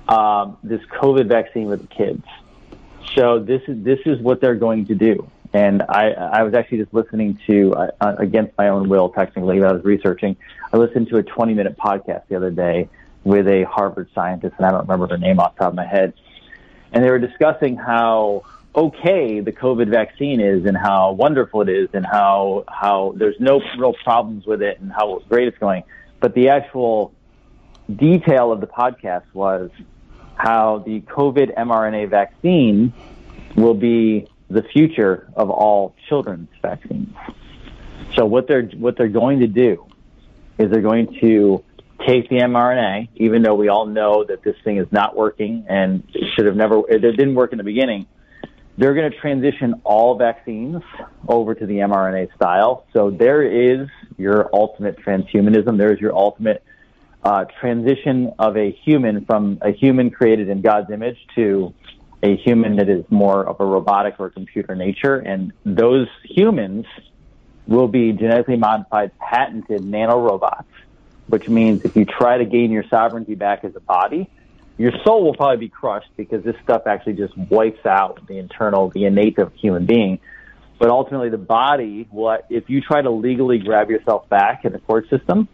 S3: um, this COVID vaccine with the kids. So this is this is what they're going to do. And I, I was actually just listening to, uh, against my own will, technically, I was researching. I listened to a 20 minute podcast the other day with a Harvard scientist, and I don't remember her name off the top of my head. And they were discussing how okay the COVID vaccine is and how wonderful it is and how, how there's no real problems with it and how great it's going. But the actual detail of the podcast was how the COVID mRNA vaccine will be the future of all children's vaccines. So what they're what they're going to do is they're going to take the mRNA, even though we all know that this thing is not working and should have never, it didn't work in the beginning. They're going to transition all vaccines over to the mRNA style. So there is your ultimate transhumanism. There is your ultimate uh, transition of a human from a human created in God's image to a human that is more of a robotic or computer nature. And those humans will be genetically modified, patented nanorobots which means if you try to gain your sovereignty back as a body, your soul will probably be crushed because this stuff actually just wipes out the internal, the innate of human being. But ultimately, the body, what if you try to legally grab yourself back in the court system,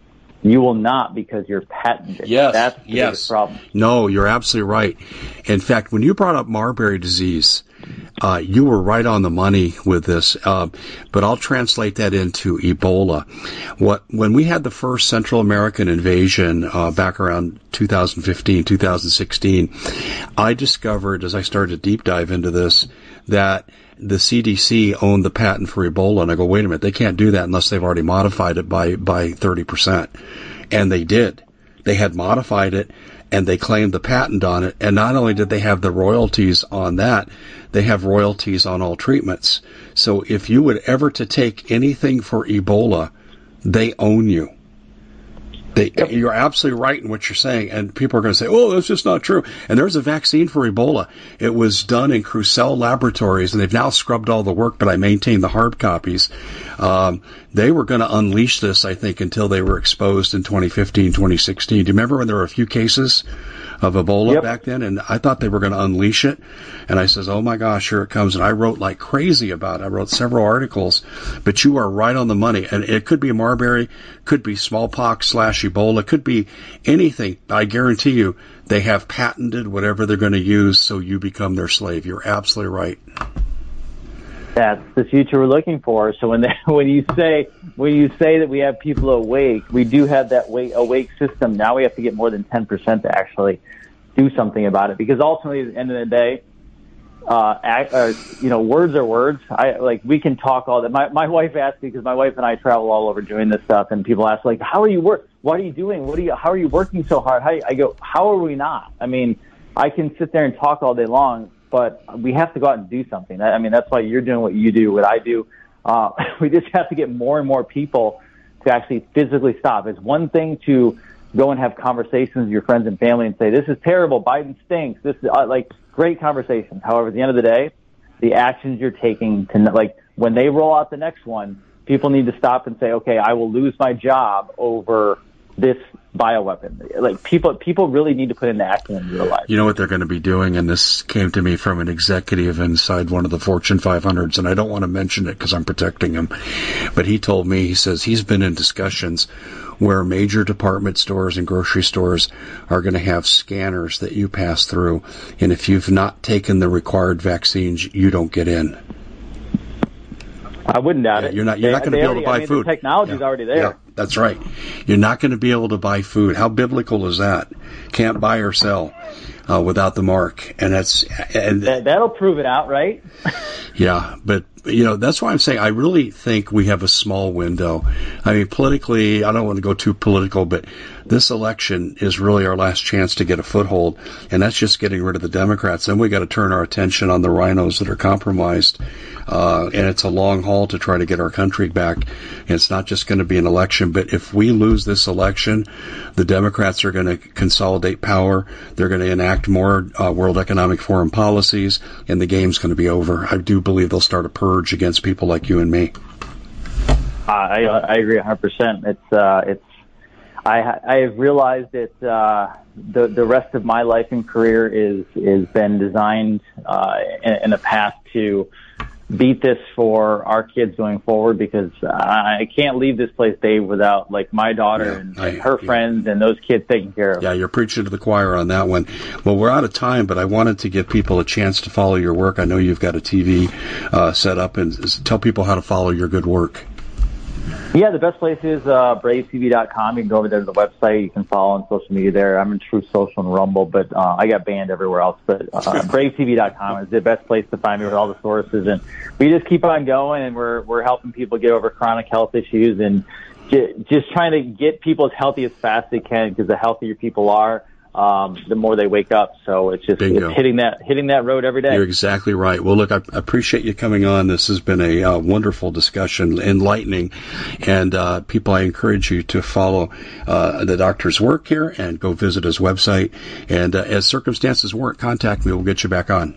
S3: you will not because you're patented.
S2: Yes,
S3: that's the
S2: yes.
S3: problem.
S2: No, you're absolutely right. In fact, when you brought up Marburg disease, uh, you were right on the money with this, uh, but I'll translate that into Ebola. What when we had the first Central American invasion uh, back around 2015, 2016, I discovered as I started to deep dive into this that the CDC owned the patent for Ebola, and I go, wait a minute, they can't do that unless they've already modified it by by 30 percent, and they did. They had modified it and they claimed the patent on it. And not only did they have the royalties on that, they have royalties on all treatments. So if you would ever to take anything for Ebola, they own you. They, yep. You're absolutely right in what you're saying, and people are going to say, "Oh, that's just not true." And there's a vaccine for Ebola. It was done in Crucell Laboratories, and they've now scrubbed all the work, but I maintain the hard copies. Um, they were going to unleash this, I think, until they were exposed in 2015, 2016. Do you remember when there were a few cases? Of Ebola yep. back then, and I thought they were going to unleash it. And I says, "Oh my gosh, here it comes!" And I wrote like crazy about it. I wrote several articles, but you are right on the money. And it could be Marburg, could be smallpox slash Ebola, could be anything. I guarantee you, they have patented whatever they're going to use, so you become their slave. You're absolutely right.
S3: That's the future we're looking for. So when they, when you say when you say that we have people awake, we do have that wake, awake system. Now we have to get more than ten percent to actually do something about it because ultimately, at the end of the day, uh, act, uh, you know, words are words. I like we can talk all that. My my wife asked me because my wife and I travel all over doing this stuff, and people ask like, "How are you work? What are you doing? What are you? How are you working so hard?" How, I go, "How are we not?" I mean, I can sit there and talk all day long, but we have to go out and do something. I mean, that's why you're doing what you do, what I do. Uh, we just have to get more and more people to actually physically stop. It's one thing to go and have conversations with your friends and family and say, "This is terrible. Biden stinks." This is uh, like great conversations. However, at the end of the day, the actions you're taking to like when they roll out the next one, people need to stop and say, "Okay, I will lose my job over this bioweapon. Like people, people really need to put into action in real life.
S2: You know what they're going to be doing, and this came to me from an executive inside one of the Fortune 500s, and I don't want to mention it because I'm protecting him, but he told me he says he's been in discussions where major department stores and grocery stores are going to have scanners that you pass through, and if you've not taken the required vaccines, you don't get in.
S3: I wouldn't doubt
S2: yeah,
S3: it.
S2: You're not. You're they, not going to be able to buy
S3: I mean,
S2: food.
S3: The technology's
S2: yeah.
S3: already there.
S2: That's right. You're not going to be able to buy food. How biblical is that? Can't buy or sell uh, without the mark, and that's and
S3: that, that'll prove it out, right?
S2: yeah, but you know that's why I'm saying I really think we have a small window. I mean, politically, I don't want to go too political, but this election is really our last chance to get a foothold, and that's just getting rid of the Democrats. Then we got to turn our attention on the RINOs that are compromised, uh, and it's a long haul to try to get our country back. And it's not just going to be an election, but if we lose this election, the Democrats are going to consolidate power. They're going to enact more uh, World Economic Forum policies, and the game's going to be over. I do believe they'll start a purge against people like you and me.
S3: I I agree 100. percent It's uh, it's I I have realized that uh, the the rest of my life and career is is been designed uh, in, in a path to beat this for our kids going forward because I can't leave this place, Dave, without like my daughter yeah, and, I, her yeah. friends and those kids taken care of.
S2: Yeah, you're preaching to the choir on that one. Well, we're out of time, but I wanted to give people a chance to follow your work. I know you've got a TV uh, set up and tell people how to follow your good work.
S3: Yeah, the best place is uh, bravetv.com. You can go over there to the website. You can follow on social media there. I'm in Truth Social and Rumble, but uh, I got banned everywhere else. But uh, bravetv.com is the best place to find me with all the sources. And we just keep on going, and we're we're helping people get over chronic health issues and just trying to get people as healthy as fast as they can because the healthier people are, um, the more they wake up. So it's just it's hitting that hitting that road every day.
S4: You're exactly right. Well, look, I appreciate you coming on. This has been a uh, wonderful discussion, enlightening, and uh, people, I encourage you to follow uh, the doctor's work here and go visit his website. And uh, as circumstances warrant, contact me. We'll get you back on.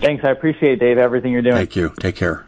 S3: Thanks. I appreciate it, Dave everything you're doing.
S4: Thank you. Take care.